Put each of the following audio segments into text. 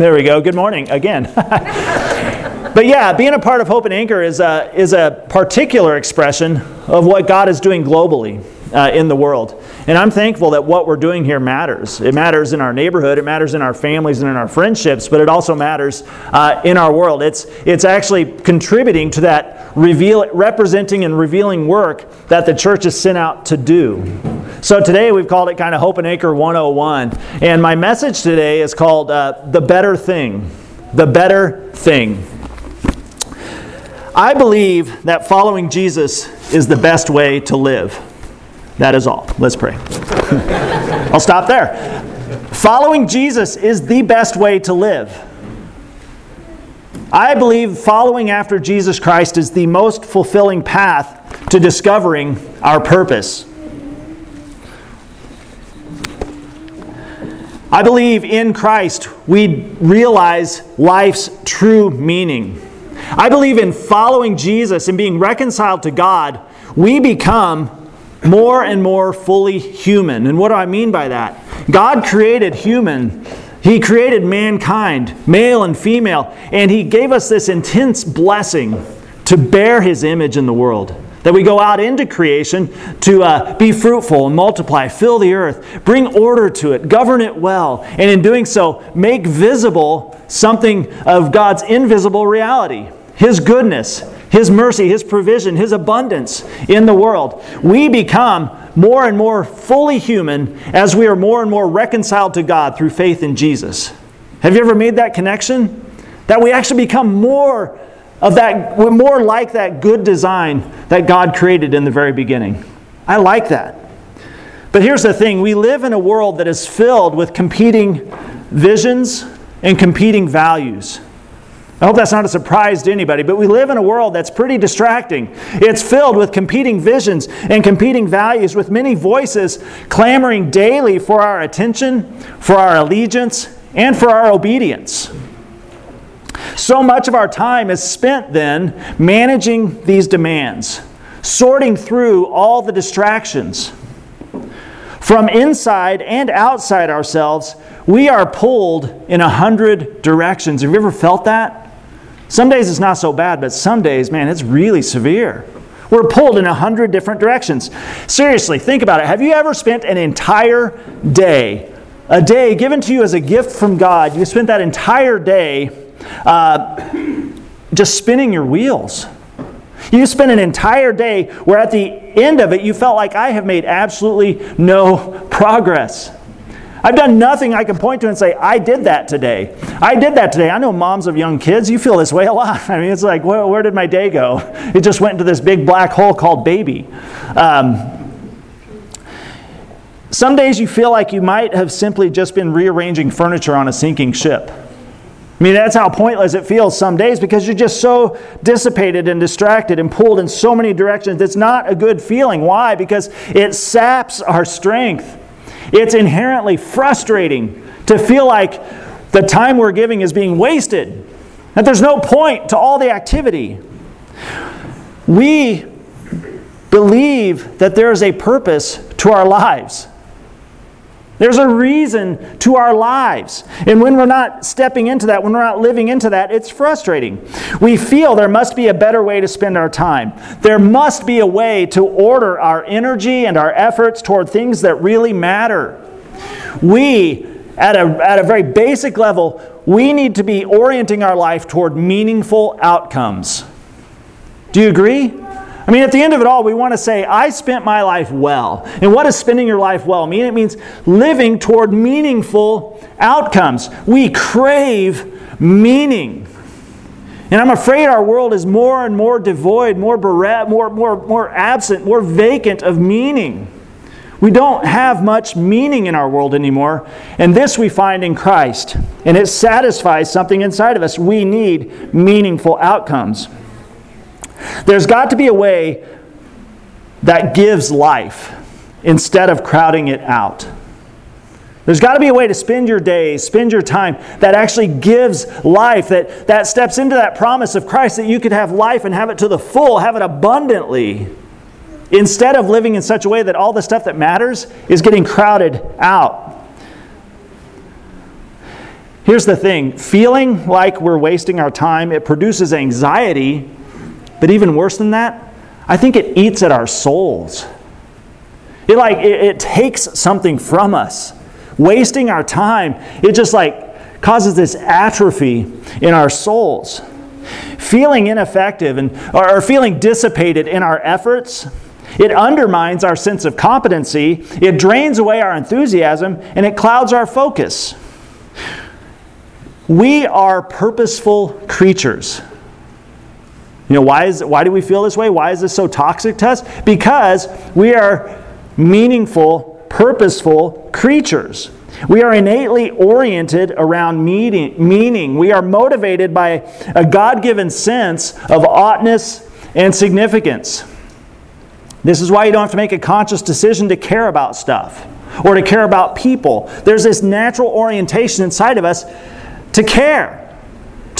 There we go. Good morning again. but yeah, being a part of Hope and Anchor is a, is a particular expression of what God is doing globally uh, in the world. And I'm thankful that what we're doing here matters. It matters in our neighborhood, it matters in our families and in our friendships, but it also matters uh, in our world. It's, it's actually contributing to that reveal, representing and revealing work that the church is sent out to do. So today we've called it kind of Hope and Anchor 101. And my message today is called uh, The Better Thing. The Better Thing. I believe that following Jesus is the best way to live. That is all. Let's pray. I'll stop there. Following Jesus is the best way to live. I believe following after Jesus Christ is the most fulfilling path to discovering our purpose. I believe in Christ we realize life's true meaning. I believe in following Jesus and being reconciled to God, we become more and more fully human. And what do I mean by that? God created human. He created mankind, male and female, and He gave us this intense blessing to bear His image in the world. That we go out into creation to uh, be fruitful and multiply, fill the earth, bring order to it, govern it well, and in doing so, make visible something of God's invisible reality His goodness, his mercy, His provision, His abundance in the world. We become more and more fully human as we are more and more reconciled to God through faith in Jesus. Have you ever made that connection? That we actually become more of that, we're more like that good design that God created in the very beginning. I like that. But here's the thing we live in a world that is filled with competing visions and competing values. I hope that's not a surprise to anybody, but we live in a world that's pretty distracting. It's filled with competing visions and competing values, with many voices clamoring daily for our attention, for our allegiance, and for our obedience. So much of our time is spent then managing these demands, sorting through all the distractions. From inside and outside ourselves, we are pulled in a hundred directions. Have you ever felt that? Some days it's not so bad, but some days, man, it's really severe. We're pulled in a hundred different directions. Seriously, think about it. Have you ever spent an entire day, a day given to you as a gift from God, you spent that entire day uh, just spinning your wheels? You spent an entire day where at the end of it you felt like I have made absolutely no progress. I've done nothing I can point to and say, I did that today. I did that today. I know moms of young kids, you feel this way a lot. I mean, it's like, where, where did my day go? It just went into this big black hole called baby. Um, some days you feel like you might have simply just been rearranging furniture on a sinking ship. I mean, that's how pointless it feels some days because you're just so dissipated and distracted and pulled in so many directions. It's not a good feeling. Why? Because it saps our strength. It's inherently frustrating to feel like the time we're giving is being wasted, that there's no point to all the activity. We believe that there is a purpose to our lives. There's a reason to our lives. And when we're not stepping into that, when we're not living into that, it's frustrating. We feel there must be a better way to spend our time. There must be a way to order our energy and our efforts toward things that really matter. We, at a, at a very basic level, we need to be orienting our life toward meaningful outcomes. Do you agree? I mean, at the end of it all, we want to say, I spent my life well. And what does spending your life well mean? It means living toward meaningful outcomes. We crave meaning. And I'm afraid our world is more and more devoid, more, bereft, more, more, more absent, more vacant of meaning. We don't have much meaning in our world anymore, and this we find in Christ. And it satisfies something inside of us. We need meaningful outcomes. There's got to be a way that gives life instead of crowding it out. There's got to be a way to spend your days, spend your time that actually gives life, that, that steps into that promise of Christ that you could have life and have it to the full, have it abundantly, instead of living in such a way that all the stuff that matters is getting crowded out. Here's the thing feeling like we're wasting our time, it produces anxiety, but even worse than that, I think it eats at our souls. It like it, it takes something from us. Wasting our time, it just like causes this atrophy in our souls. Feeling ineffective and or feeling dissipated in our efforts, it undermines our sense of competency, it drains away our enthusiasm, and it clouds our focus. We are purposeful creatures. You know, why, is, why do we feel this way? Why is this so toxic to us? Because we are meaningful, purposeful creatures. We are innately oriented around meaning. We are motivated by a God given sense of oughtness and significance. This is why you don't have to make a conscious decision to care about stuff or to care about people. There's this natural orientation inside of us to care,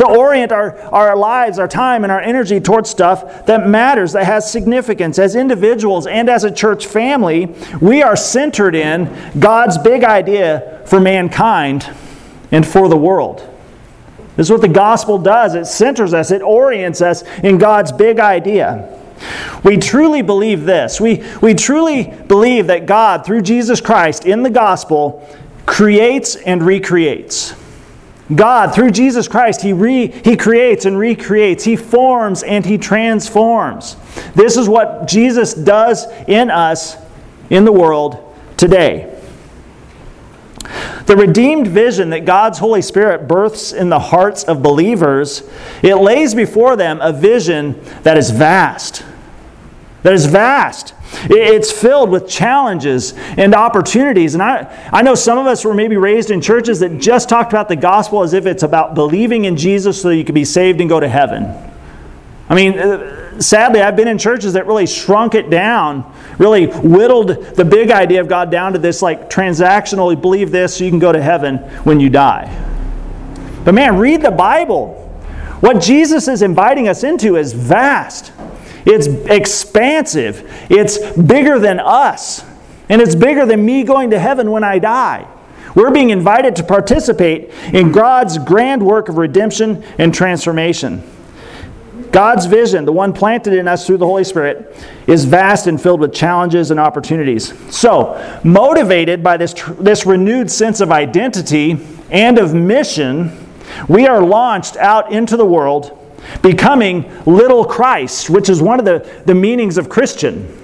to orient our, our lives, our time, and our energy towards stuff that matters, that has significance. As individuals and as a church family, we are centered in God's big idea for mankind and for the world. This is what the gospel does it centers us, it orients us in God's big idea. We truly believe this. We, we truly believe that God, through Jesus Christ in the gospel, creates and recreates. God, through Jesus Christ, he, re, he creates and recreates. He forms and He transforms. This is what Jesus does in us, in the world today. The redeemed vision that God's Holy Spirit births in the hearts of believers, it lays before them a vision that is vast. That is vast. It's filled with challenges and opportunities. And I, I know some of us were maybe raised in churches that just talked about the gospel as if it's about believing in Jesus so that you can be saved and go to heaven. I mean, uh, sadly, I've been in churches that really shrunk it down, really whittled the big idea of God down to this like transactional believe this so you can go to heaven when you die. But man, read the Bible. What Jesus is inviting us into is vast. It's expansive. It's bigger than us. And it's bigger than me going to heaven when I die. We're being invited to participate in God's grand work of redemption and transformation. God's vision, the one planted in us through the Holy Spirit, is vast and filled with challenges and opportunities. So, motivated by this, this renewed sense of identity and of mission, we are launched out into the world becoming little Christ, which is one of the, the meanings of Christian.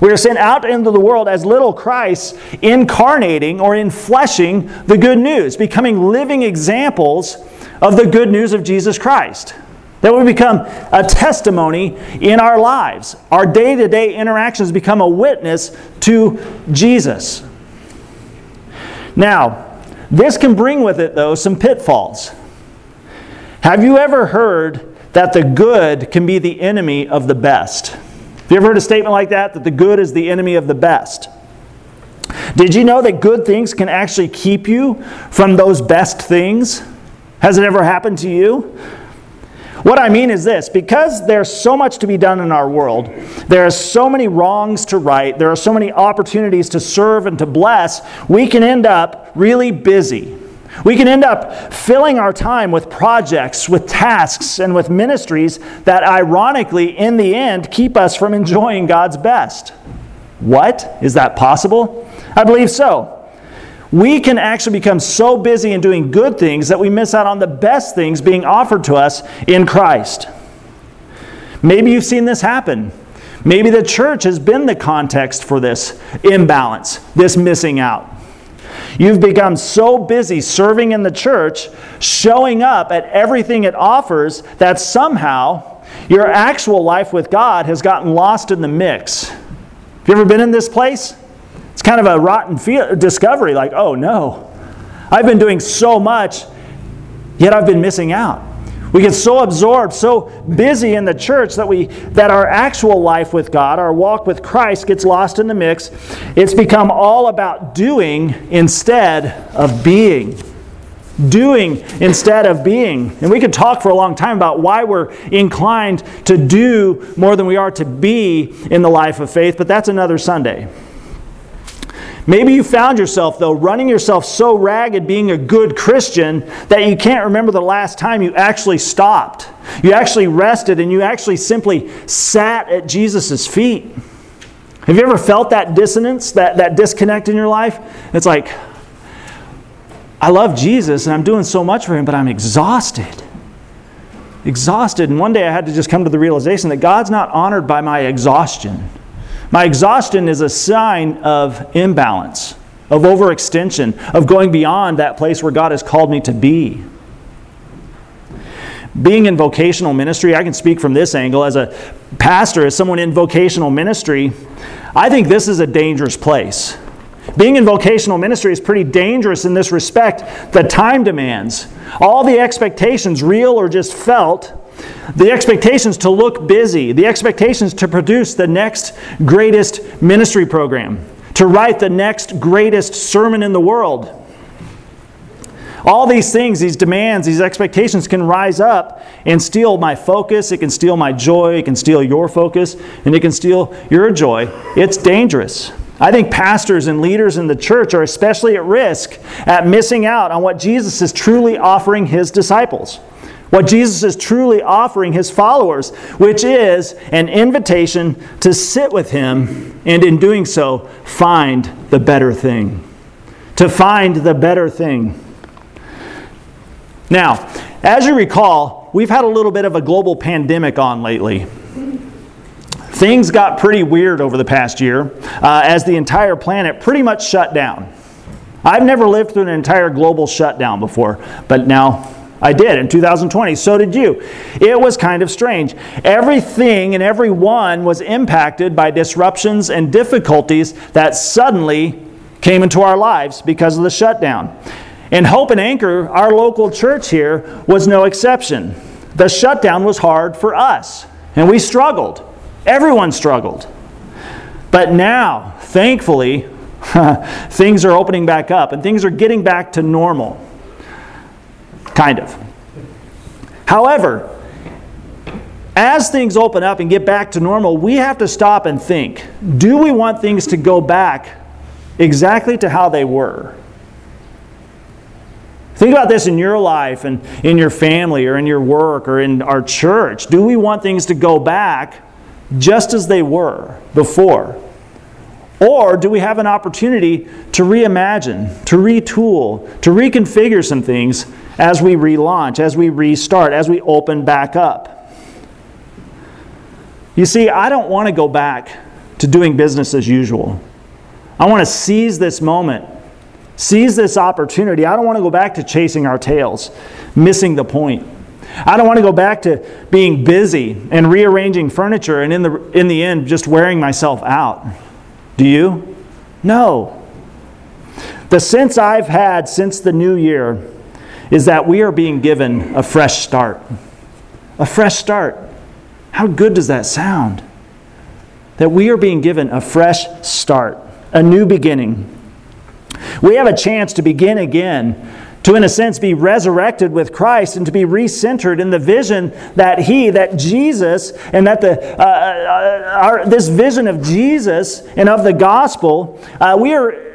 We are sent out into the world as little Christ, incarnating or infleshing the good news, becoming living examples of the good news of Jesus Christ. That we become a testimony in our lives. Our day to day interactions become a witness to Jesus. Now, this can bring with it, though, some pitfalls. Have you ever heard that the good can be the enemy of the best? Have you ever heard a statement like that? That the good is the enemy of the best? Did you know that good things can actually keep you from those best things? Has it ever happened to you? What I mean is this because there's so much to be done in our world, there are so many wrongs to right, there are so many opportunities to serve and to bless, we can end up really busy. We can end up filling our time with projects, with tasks, and with ministries that ironically, in the end, keep us from enjoying God's best. What? Is that possible? I believe so. We can actually become so busy in doing good things that we miss out on the best things being offered to us in Christ. Maybe you've seen this happen. Maybe the church has been the context for this imbalance, this missing out. You've become so busy serving in the church, showing up at everything it offers, that somehow your actual life with God has gotten lost in the mix. Have you ever been in this place? It's kind of a rotten feel- discovery like, oh no, I've been doing so much, yet I've been missing out. We get so absorbed, so busy in the church that we that our actual life with God, our walk with Christ gets lost in the mix. It's become all about doing instead of being. Doing instead of being. And we could talk for a long time about why we're inclined to do more than we are to be in the life of faith, but that's another Sunday. Maybe you found yourself, though, running yourself so ragged being a good Christian that you can't remember the last time you actually stopped. You actually rested and you actually simply sat at Jesus' feet. Have you ever felt that dissonance, that, that disconnect in your life? It's like, I love Jesus and I'm doing so much for him, but I'm exhausted. Exhausted. And one day I had to just come to the realization that God's not honored by my exhaustion. My exhaustion is a sign of imbalance, of overextension, of going beyond that place where God has called me to be. Being in vocational ministry, I can speak from this angle as a pastor, as someone in vocational ministry, I think this is a dangerous place. Being in vocational ministry is pretty dangerous in this respect. The time demands, all the expectations, real or just felt, the expectations to look busy, the expectations to produce the next greatest ministry program, to write the next greatest sermon in the world. All these things, these demands, these expectations can rise up and steal my focus. It can steal my joy. It can steal your focus. And it can steal your joy. It's dangerous. I think pastors and leaders in the church are especially at risk at missing out on what Jesus is truly offering his disciples what Jesus is truly offering his followers, which is an invitation to sit with him and in doing so, find the better thing. To find the better thing. Now, as you recall, we've had a little bit of a global pandemic on lately. Things got pretty weird over the past year uh, as the entire planet pretty much shut down. I've never lived through an entire global shutdown before, but now I did in 2020. So did you. It was kind of strange. Everything and everyone was impacted by disruptions and difficulties that suddenly came into our lives because of the shutdown. And Hope and Anchor, our local church here, was no exception. The shutdown was hard for us, and we struggled. Everyone struggled. But now, thankfully, things are opening back up and things are getting back to normal. Kind of. However, as things open up and get back to normal, we have to stop and think do we want things to go back exactly to how they were? Think about this in your life and in your family or in your work or in our church. Do we want things to go back just as they were before? Or do we have an opportunity to reimagine, to retool, to reconfigure some things as we relaunch, as we restart, as we open back up? You see, I don't want to go back to doing business as usual. I want to seize this moment, seize this opportunity. I don't want to go back to chasing our tails, missing the point. I don't want to go back to being busy and rearranging furniture and in the, in the end just wearing myself out. Do you? No. The sense I've had since the new year is that we are being given a fresh start. A fresh start. How good does that sound? That we are being given a fresh start, a new beginning. We have a chance to begin again to, in a sense, be resurrected with Christ and to be recentered in the vision that He, that Jesus, and that the, uh, uh, our, this vision of Jesus and of the gospel, uh, we are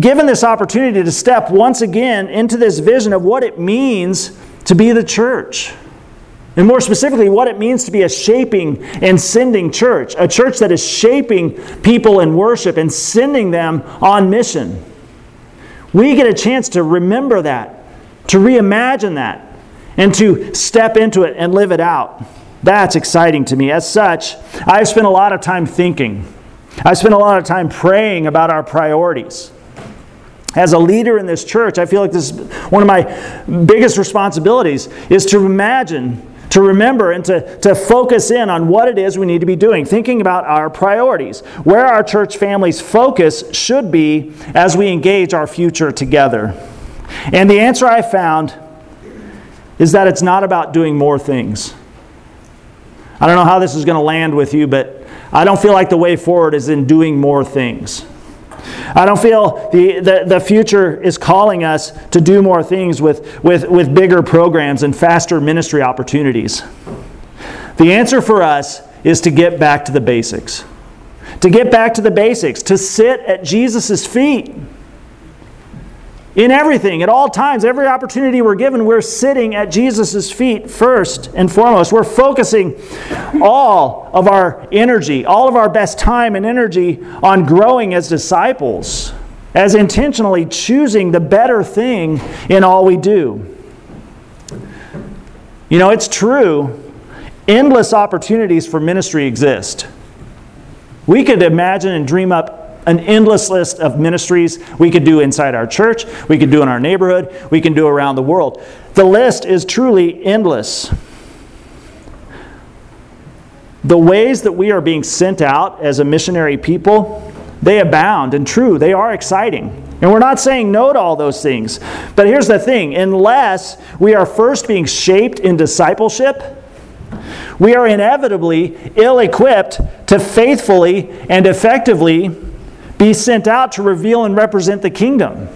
given this opportunity to step once again into this vision of what it means to be the church. And more specifically, what it means to be a shaping and sending church, a church that is shaping people in worship and sending them on mission. We get a chance to remember that, to reimagine that, and to step into it and live it out. That's exciting to me. As such, I've spent a lot of time thinking. I've spent a lot of time praying about our priorities. As a leader in this church, I feel like this is one of my biggest responsibilities is to imagine to remember and to, to focus in on what it is we need to be doing, thinking about our priorities, where our church family's focus should be as we engage our future together. And the answer I found is that it's not about doing more things. I don't know how this is going to land with you, but I don't feel like the way forward is in doing more things. I don't feel the, the, the future is calling us to do more things with, with, with bigger programs and faster ministry opportunities. The answer for us is to get back to the basics, to get back to the basics, to sit at Jesus' feet. In everything, at all times, every opportunity we're given, we're sitting at Jesus' feet first and foremost. We're focusing all of our energy, all of our best time and energy on growing as disciples, as intentionally choosing the better thing in all we do. You know, it's true, endless opportunities for ministry exist. We could imagine and dream up an endless list of ministries we could do inside our church, we could do in our neighborhood, we can do around the world. The list is truly endless. The ways that we are being sent out as a missionary people, they abound and true, they are exciting. And we're not saying no to all those things. But here's the thing unless we are first being shaped in discipleship, we are inevitably ill equipped to faithfully and effectively be sent out to reveal and represent the kingdom.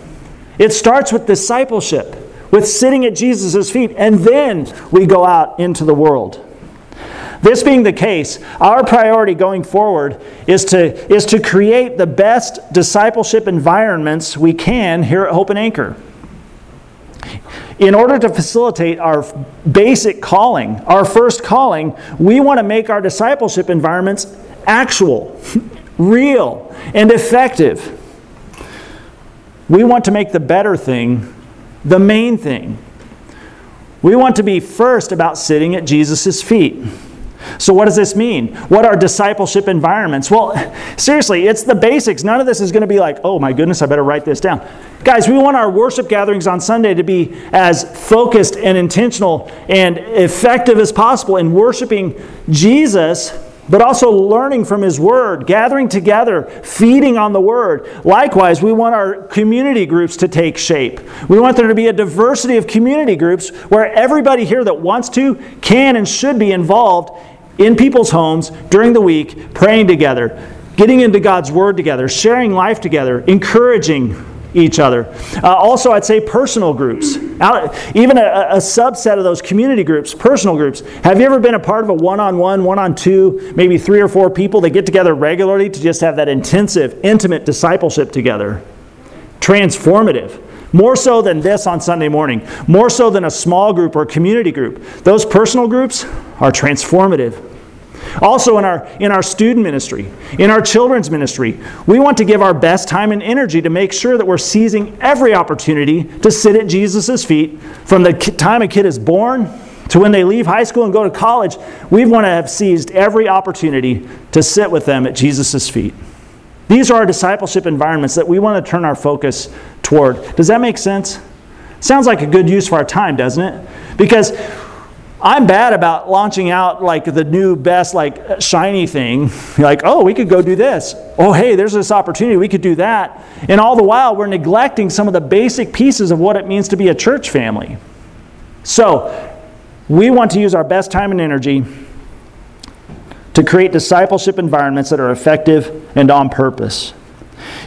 It starts with discipleship, with sitting at Jesus' feet, and then we go out into the world. This being the case, our priority going forward is to, is to create the best discipleship environments we can here at Hope and Anchor. In order to facilitate our basic calling, our first calling, we want to make our discipleship environments actual, real, and effective. We want to make the better thing the main thing. We want to be first about sitting at Jesus' feet. So, what does this mean? What are discipleship environments? Well, seriously, it's the basics. None of this is going to be like, oh my goodness, I better write this down. Guys, we want our worship gatherings on Sunday to be as focused and intentional and effective as possible in worshiping Jesus but also learning from His Word, gathering together, feeding on the Word. Likewise, we want our community groups to take shape. We want there to be a diversity of community groups where everybody here that wants to can and should be involved in people's homes during the week, praying together, getting into God's Word together, sharing life together, encouraging each other. Uh, also, I'd say personal groups. Out, even a, a, subset of those community groups, personal groups. Have you ever been a part of a one on one, one on two, maybe three or four people that get together regularly to just have that intensive, intimate discipleship together? Transformative. More so than this on Sunday morning, more so than a small group or community group. Those personal groups are transformative. Also, in our, in our student ministry, in our children's ministry, we want to give our best time and energy to make sure that we're seizing every opportunity to sit at Jesus' feet from the time a kid is born to when they leave high school and go to college. We want to have seized every opportunity to sit with them at Jesus' feet. These are our discipleship environments that we want to turn our focus toward. Does that make sense? Sounds like a good use for our time, doesn't it? Because I'm bad about launching out like the new best like shiny thing. Like, oh, we could go do this. Oh, hey, there's this opportunity. We could do that. And all the while, we're neglecting some of the basic pieces of what it means to be a church family. So, we want to use our best time and energy to create discipleship environments that are effective and on purpose.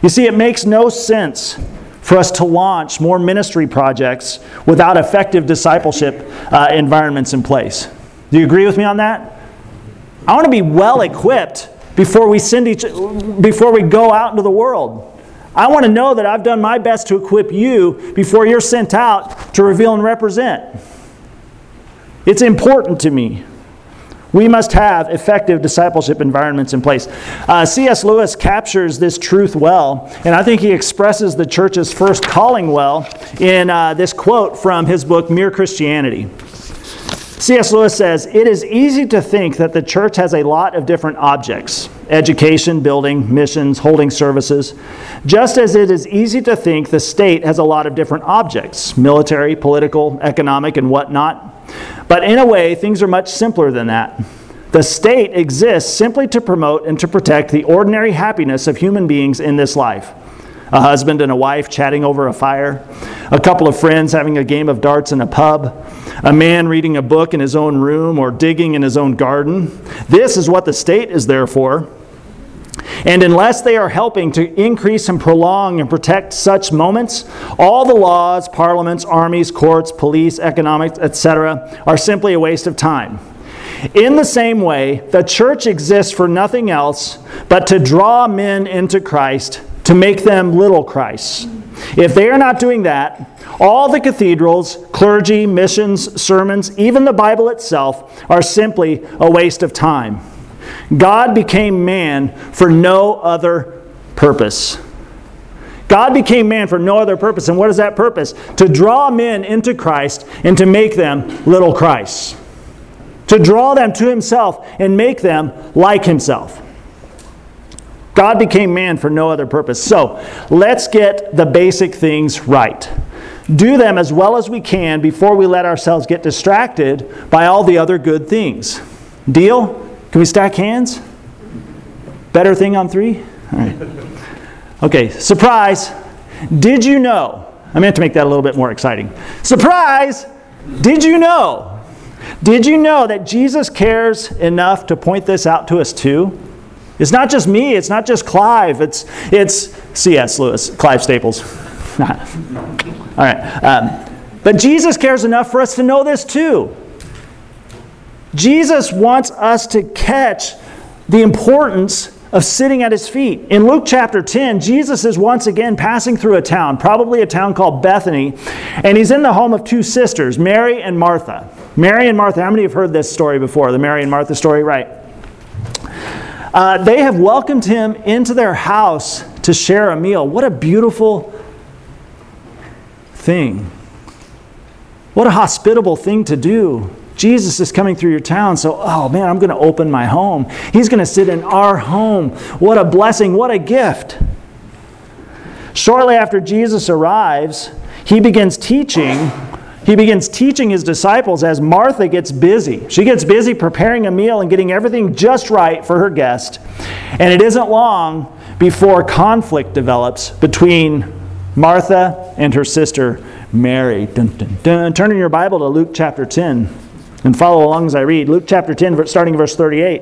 You see, it makes no sense for us to launch more ministry projects without effective discipleship uh, environments in place. Do you agree with me on that? I want to be well equipped before we send each before we go out into the world. I want to know that I've done my best to equip you before you're sent out to reveal and represent. It's important to me. We must have effective discipleship environments in place. Uh, C.S. Lewis captures this truth well, and I think he expresses the church's first calling well in uh, this quote from his book, Mere Christianity. C.S. Lewis says, It is easy to think that the church has a lot of different objects education, building, missions, holding services, just as it is easy to think the state has a lot of different objects military, political, economic, and whatnot. But in a way, things are much simpler than that. The state exists simply to promote and to protect the ordinary happiness of human beings in this life. A husband and a wife chatting over a fire, a couple of friends having a game of darts in a pub, a man reading a book in his own room or digging in his own garden. This is what the state is there for. And unless they are helping to increase and prolong and protect such moments, all the laws, parliaments, armies, courts, police, economics, etc., are simply a waste of time. In the same way, the church exists for nothing else but to draw men into Christ, to make them little Christs. If they are not doing that, all the cathedrals, clergy, missions, sermons, even the Bible itself are simply a waste of time. God became man for no other purpose. God became man for no other purpose. And what is that purpose? To draw men into Christ and to make them little Christs. To draw them to himself and make them like himself. God became man for no other purpose. So let's get the basic things right. Do them as well as we can before we let ourselves get distracted by all the other good things. Deal? Can we stack hands? Better thing on three? All right. Okay, surprise. Did you know? I meant to make that a little bit more exciting. Surprise! Did you know? Did you know that Jesus cares enough to point this out to us too? It's not just me, it's not just Clive, it's, it's C.S. Lewis, Clive Staples. All right. Um, but Jesus cares enough for us to know this too. Jesus wants us to catch the importance of sitting at his feet. In Luke chapter 10, Jesus is once again passing through a town, probably a town called Bethany, and he's in the home of two sisters, Mary and Martha. Mary and Martha, how many have heard this story before? The Mary and Martha story, right? Uh, they have welcomed him into their house to share a meal. What a beautiful thing. What a hospitable thing to do. Jesus is coming through your town, so, oh man, I'm going to open my home. He's going to sit in our home. What a blessing, what a gift. Shortly after Jesus arrives, he begins teaching. He begins teaching his disciples as Martha gets busy. She gets busy preparing a meal and getting everything just right for her guest. And it isn't long before conflict develops between Martha and her sister Mary. Dun, dun, dun. Turn in your Bible to Luke chapter 10 and follow along as I read. Luke chapter 10, starting verse 38.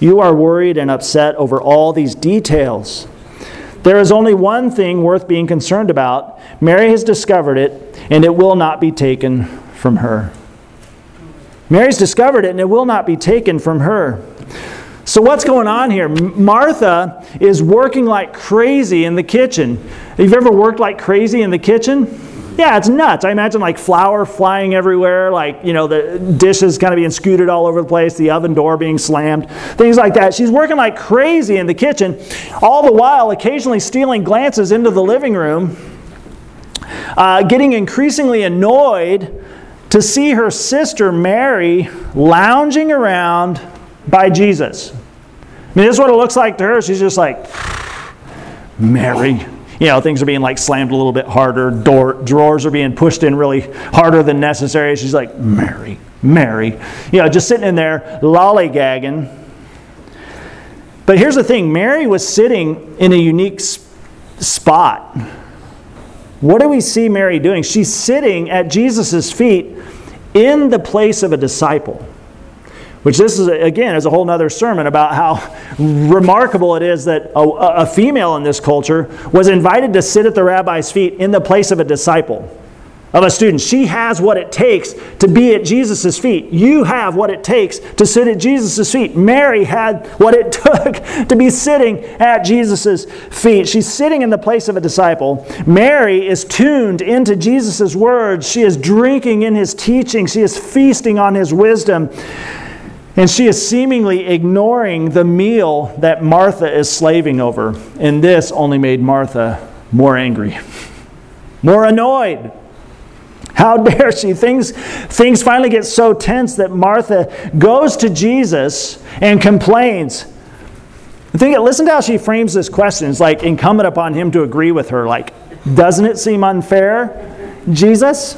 you are worried and upset over all these details. There is only one thing worth being concerned about. Mary has discovered it, and it will not be taken from her. Mary's discovered it, and it will not be taken from her. So, what's going on here? Martha is working like crazy in the kitchen. Have you ever worked like crazy in the kitchen? Yeah, it's nuts. I imagine like flour flying everywhere, like, you know, the dishes kind of being scooted all over the place, the oven door being slammed, things like that. She's working like crazy in the kitchen, all the while occasionally stealing glances into the living room, uh, getting increasingly annoyed to see her sister Mary lounging around by Jesus. I mean, this is what it looks like to her. She's just like, Mary you know, things are being like slammed a little bit harder, door, drawers are being pushed in really harder than necessary. She's like, Mary, Mary. You know, just sitting in there lollygagging. But here's the thing Mary was sitting in a unique spot. What do we see Mary doing? She's sitting at Jesus' feet in the place of a disciple. Which this is, again, is a whole other sermon about how remarkable it is that a, a, female in this culture was invited to sit at the rabbi's feet in the place of a disciple, of a student. She has what it takes to be at Jesus' feet. You have what it takes to sit at Jesus' feet. Mary had what it took to be sitting at Jesus' feet. She's sitting in the place of a disciple. Mary is tuned into Jesus' words. She is drinking in his teaching. She is feasting on his wisdom. And she is seemingly ignoring the meal that Martha is slaving over. And this only made Martha more angry, more annoyed. How dare she? Things, things finally get so tense that Martha goes to Jesus and complains. Think, listen to how she frames this question. It's like incumbent upon him to agree with her. Like, doesn't it seem unfair, Jesus?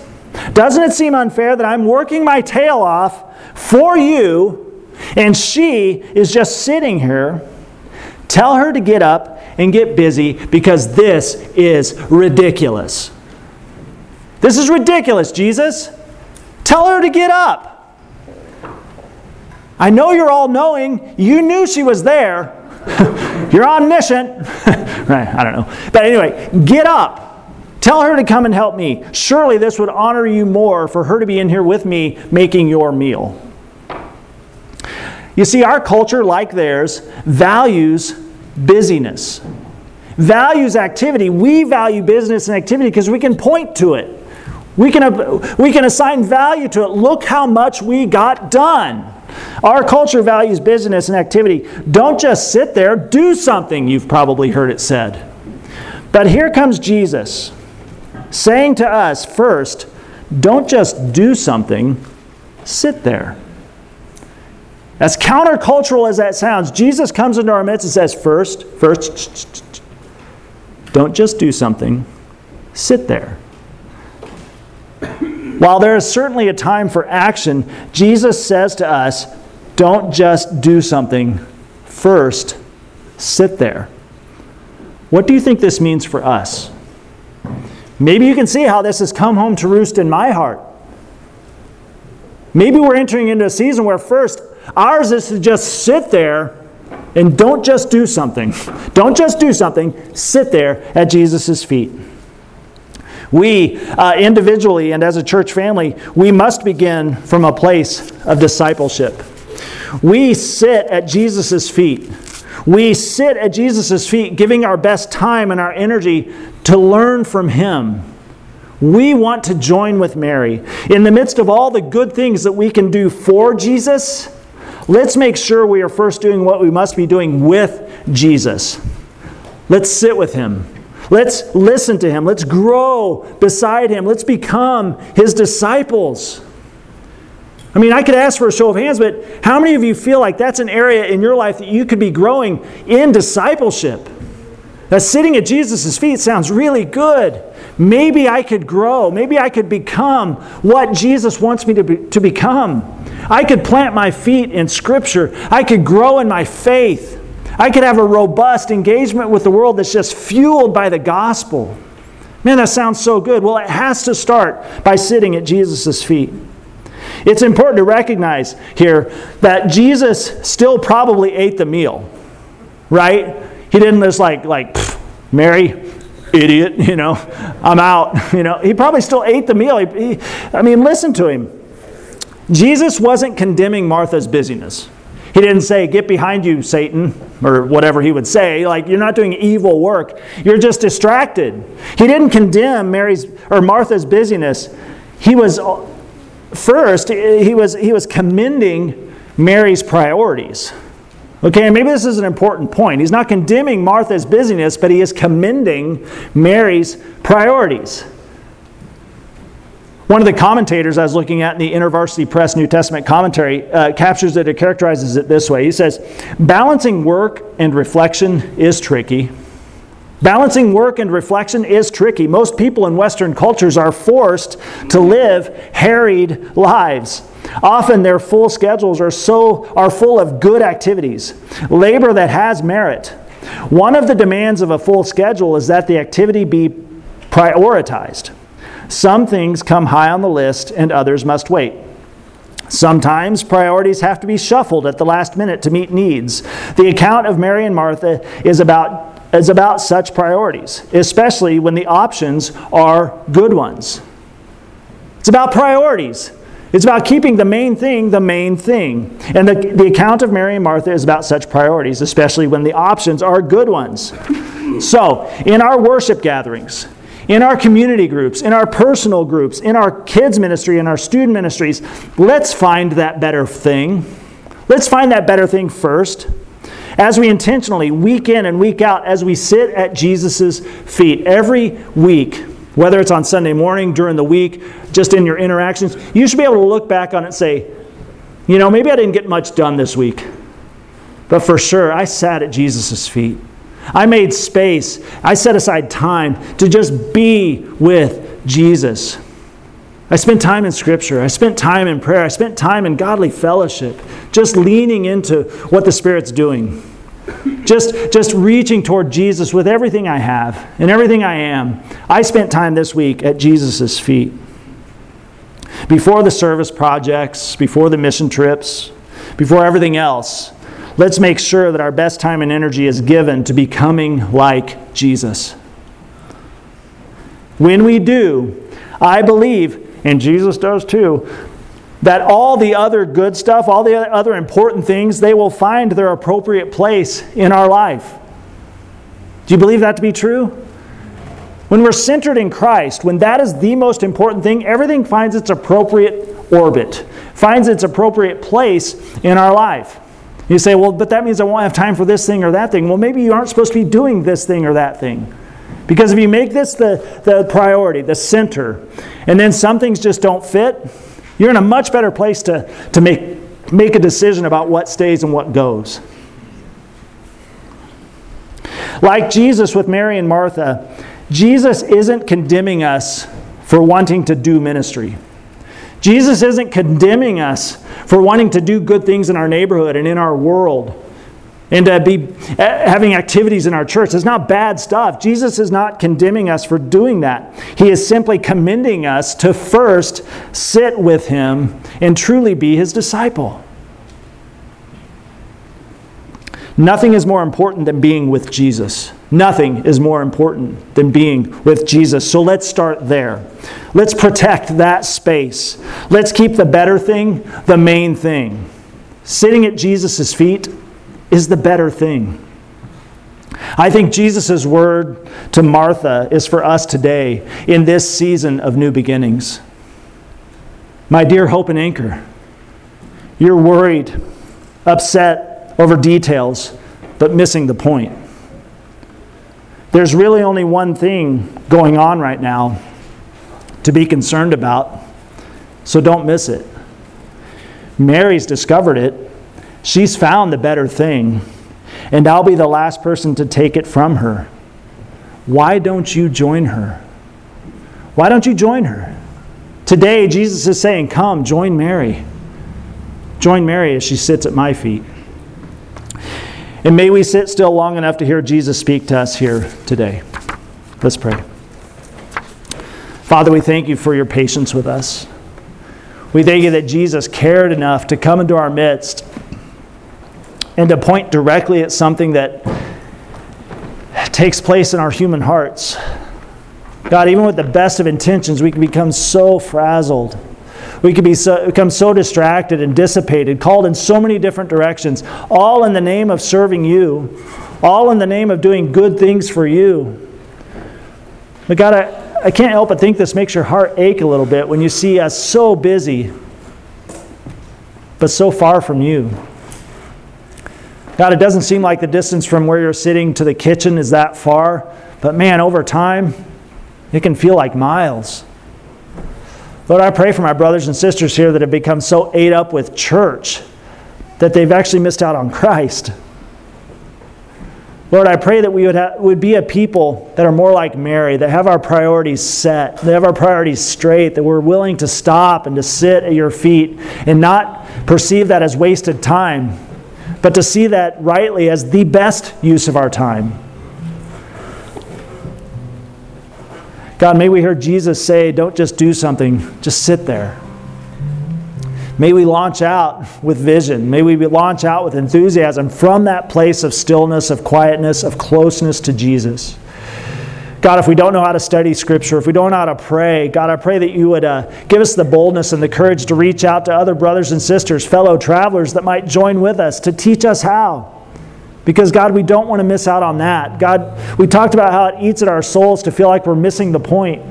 Doesn't it seem unfair that I'm working my tail off for you and she is just sitting here, tell her to get up and get busy because this is ridiculous. This is ridiculous, Jesus. Tell her to get up. I know you're all knowing. You knew she was there. you're omniscient. right, I don't know. But anyway, get up. Tell her to come and help me. Surely this would honor you more for her to be in here with me making your meal. You see, our culture, like theirs, values busyness, values activity. We value business and activity because we can point to it. We can, we can assign value to it. Look how much we got done. Our culture values business and activity. Don't just sit there, do something, you've probably heard it said. But here comes Jesus saying to us first, don't just do something, sit there. As countercultural as that sounds, Jesus comes into our midst and says, first, first, don't just do something, sit there. While there is certainly a time for action, Jesus says to us, don't just do something, first, sit there. What do you think this means for us? Maybe you can see how this has come home to roost in my heart. Maybe we're entering into a season where first, ours is to just sit there and don't just do something. Don't just do something, sit there at Jesus' feet. We, uh, individually and as a church family, we must begin from a place of discipleship. We sit at Jesus' feet. We sit at Jesus' feet, giving our best time and our energy to learn from Him. We want to join with Mary. In the midst of all the good things that we can do for Jesus, let's make sure we are first doing what we must be doing with Jesus. Let's sit with Him. Let's listen to him. Let's grow beside him. Let's become his disciples. I mean, I could ask for a show of hands, but how many of you feel like that's an area in your life that you could be growing in discipleship? That sitting at Jesus' feet sounds really good. Maybe I could grow. Maybe I could become what Jesus wants me to, be, to become. I could plant my feet in Scripture. I could grow in my faith. I could have a robust engagement with the world that's just fueled by the gospel. Man, that sounds so good. Well, it has to start by sitting at Jesus' feet. It's important to recognize here that Jesus still probably ate the meal, right? He didn't just like, like, Mary, idiot, you know, I'm out. You know, he probably still ate the meal. He, he, I mean, listen to him. Jesus wasn't condemning Martha's busyness. He didn't say, Get behind you, Satan, or whatever he would say. Like, you're not doing evil work. You're just distracted. He didn't condemn Mary's or Martha's busyness. He was, first, he was, he was commending Mary's priorities. Okay, and maybe this is an important point. He's not condemning Martha's busyness, but he is commending Mary's priorities. One of the commentators I was looking at in the InterVarsity Press New Testament commentary uh, captures it or characterizes it this way. He says, Balancing work and reflection is tricky. Balancing work and reflection is tricky. Most people in Western cultures are forced to live harried lives. Often their full schedules are so are full of good activities, labor that has merit. One of the demands of a full schedule is that the activity be prioritized. Some things come high on the list and others must wait. Sometimes priorities have to be shuffled at the last minute to meet needs. The account of Mary and Martha is about, is about such priorities, especially when the options are good ones. It's about priorities. It's about keeping the main thing the main thing. And the, the account of Mary and Martha is about such priorities, especially when the options are good ones. So, in our worship gatherings, in our community groups, in our personal groups, in our kids' ministry, in our student ministries, let's find that better thing. Let's find that better thing first. As we intentionally, week in and week out, as we sit at Jesus' feet every week, whether it's on Sunday morning, during the week, just in your interactions, you should be able to look back on it and say, you know, maybe I didn't get much done this week, but for sure, I sat at Jesus' feet. I made space. I set aside time to just be with Jesus. I spent time in Scripture. I spent time in prayer. I spent time in godly fellowship, just leaning into what the Spirit's doing. Just, just reaching toward Jesus with everything I have and everything I am. I spent time this week at Jesus' feet. Before the service projects, before the mission trips, before everything else, let's make sure that our best time and energy is given to becoming like Jesus. When we do, I believe and Jesus does too, that all the other good stuff, all the other important things, they will find their appropriate place in our life. Do you believe that to be true? When we're centered in Christ, when that is the most important thing, everything finds its appropriate orbit, finds its appropriate place in our life. You say, well, but that means I won't have time for this thing or that thing. Well, maybe you aren't supposed to be doing this thing or that thing. Because if you make this the, the priority, the center, and then some things just don't fit, you're in a much better place to, to make, make a decision about what stays and what goes. Like Jesus with Mary and Martha, Jesus isn't condemning us for wanting to do ministry. Jesus isn't condemning us for wanting to do good things in our neighborhood and in our world and to be uh, having activities in our church. It's not bad stuff. Jesus is not condemning us for doing that. He is simply commending us to first sit with Him and truly be His disciple. Nothing is more important than being with Jesus. Nothing is more important than being with Jesus. So let's start there. Let's protect that space. Let's keep the better thing the main thing. Sitting at Jesus' feet is the better thing. I think Jesus' word to Martha is for us today in this season of new beginnings. My dear hope and anchor, you're worried, upset over details, but missing the point. There's really only one thing going on right now to be concerned about, so don't miss it. Mary's discovered it She's found the better thing, and I'll be the last person to take it from her. Why don't you join her? Why don't you join her? Today, Jesus is saying, Come, join Mary. Join Mary as she sits at my feet. And may we sit still long enough to hear Jesus speak to us here today. Let's pray. Father, we thank you for your patience with us. We thank you that Jesus cared enough to come into our midst and to point directly at something that takes place in our human hearts. God, even with the best of intentions, we can become so frazzled. We can be so, become so distracted and dissipated, called in so many different directions, all in the name of serving you, all in the name of doing good things for you. But God, I, I can't help but think this makes your heart ache a little bit when you see us so busy, but so far from you. God, it doesn't seem like the distance from where you're sitting to the kitchen is that far, but man, over time, it can feel like miles. Lord, I pray for my brothers and sisters here that have become so ate up with church that they've actually missed out on Christ. Lord, I pray that we would, would be a people that are more like Mary, that have our priorities set, that have our priorities straight, that we're willing to stop and to sit at your feet and not perceive that as wasted time, but to see that rightly as the best use of our time. God, may we hear Jesus say, don't just do something, just sit there. May we launch out with vision. May we launch out with enthusiasm from that place of stillness, of quietness, of closeness to Jesus. God, if we don't know how to study Scripture, if we don't know how to pray, God, I pray that you would uh, give us the boldness and the courage to reach out to other brothers and sisters, fellow travelers that might join with us to teach us how. Because, God, we don't want to miss out on that. God, we talked about how it eats at our souls to feel like we're missing the point.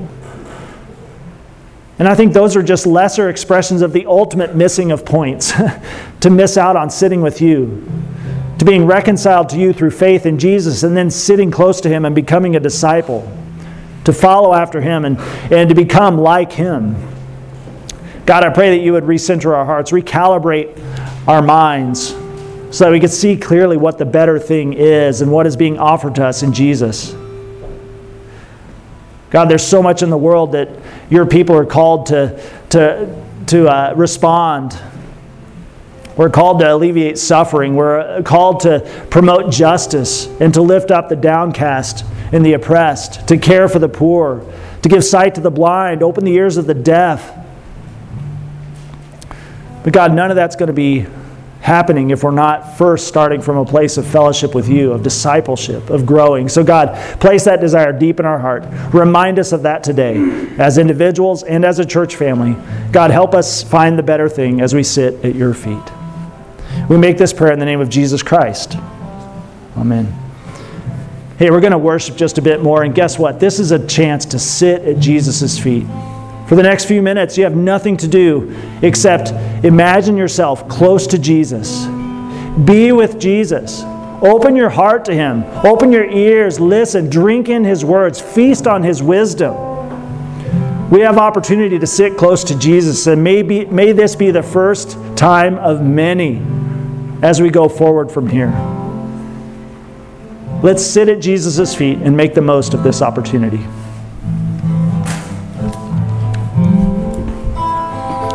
And I think those are just lesser expressions of the ultimate missing of points to miss out on sitting with you to being reconciled to you through faith in Jesus and then sitting close to Him and becoming a disciple, to follow after Him and, and to become like Him. God, I pray that you would recenter our hearts, recalibrate our minds so that we could see clearly what the better thing is and what is being offered to us in Jesus. God, there's so much in the world that your people are called to, to, to uh, respond. We're called to alleviate suffering. We're uh, called to promote justice and to lift up the downcast and the oppressed, to care for the poor, to give sight to the blind, open the ears of the deaf. But God, none of that's going to be happening if we're not first starting from a place of fellowship with you, of discipleship, of growing. So, God, place that desire deep in our heart. Remind us of that today as individuals and as a church family. God, help us find the better thing as we sit at your feet. We make this prayer in the name of Jesus Christ. Amen. Hey, we're going to worship just a bit more, and guess what? This is a chance to sit at Jesus' feet. For the next few minutes, you have nothing to do except imagine yourself close to Jesus. Be with Jesus. Open your heart to Him. Open your ears, listen, drink in His words, feast on His wisdom. We have opportunity to sit close to Jesus, and maybe, may this be the first time of many as we go forward from here. Let's sit at Jesus' feet and make the most of this opportunity.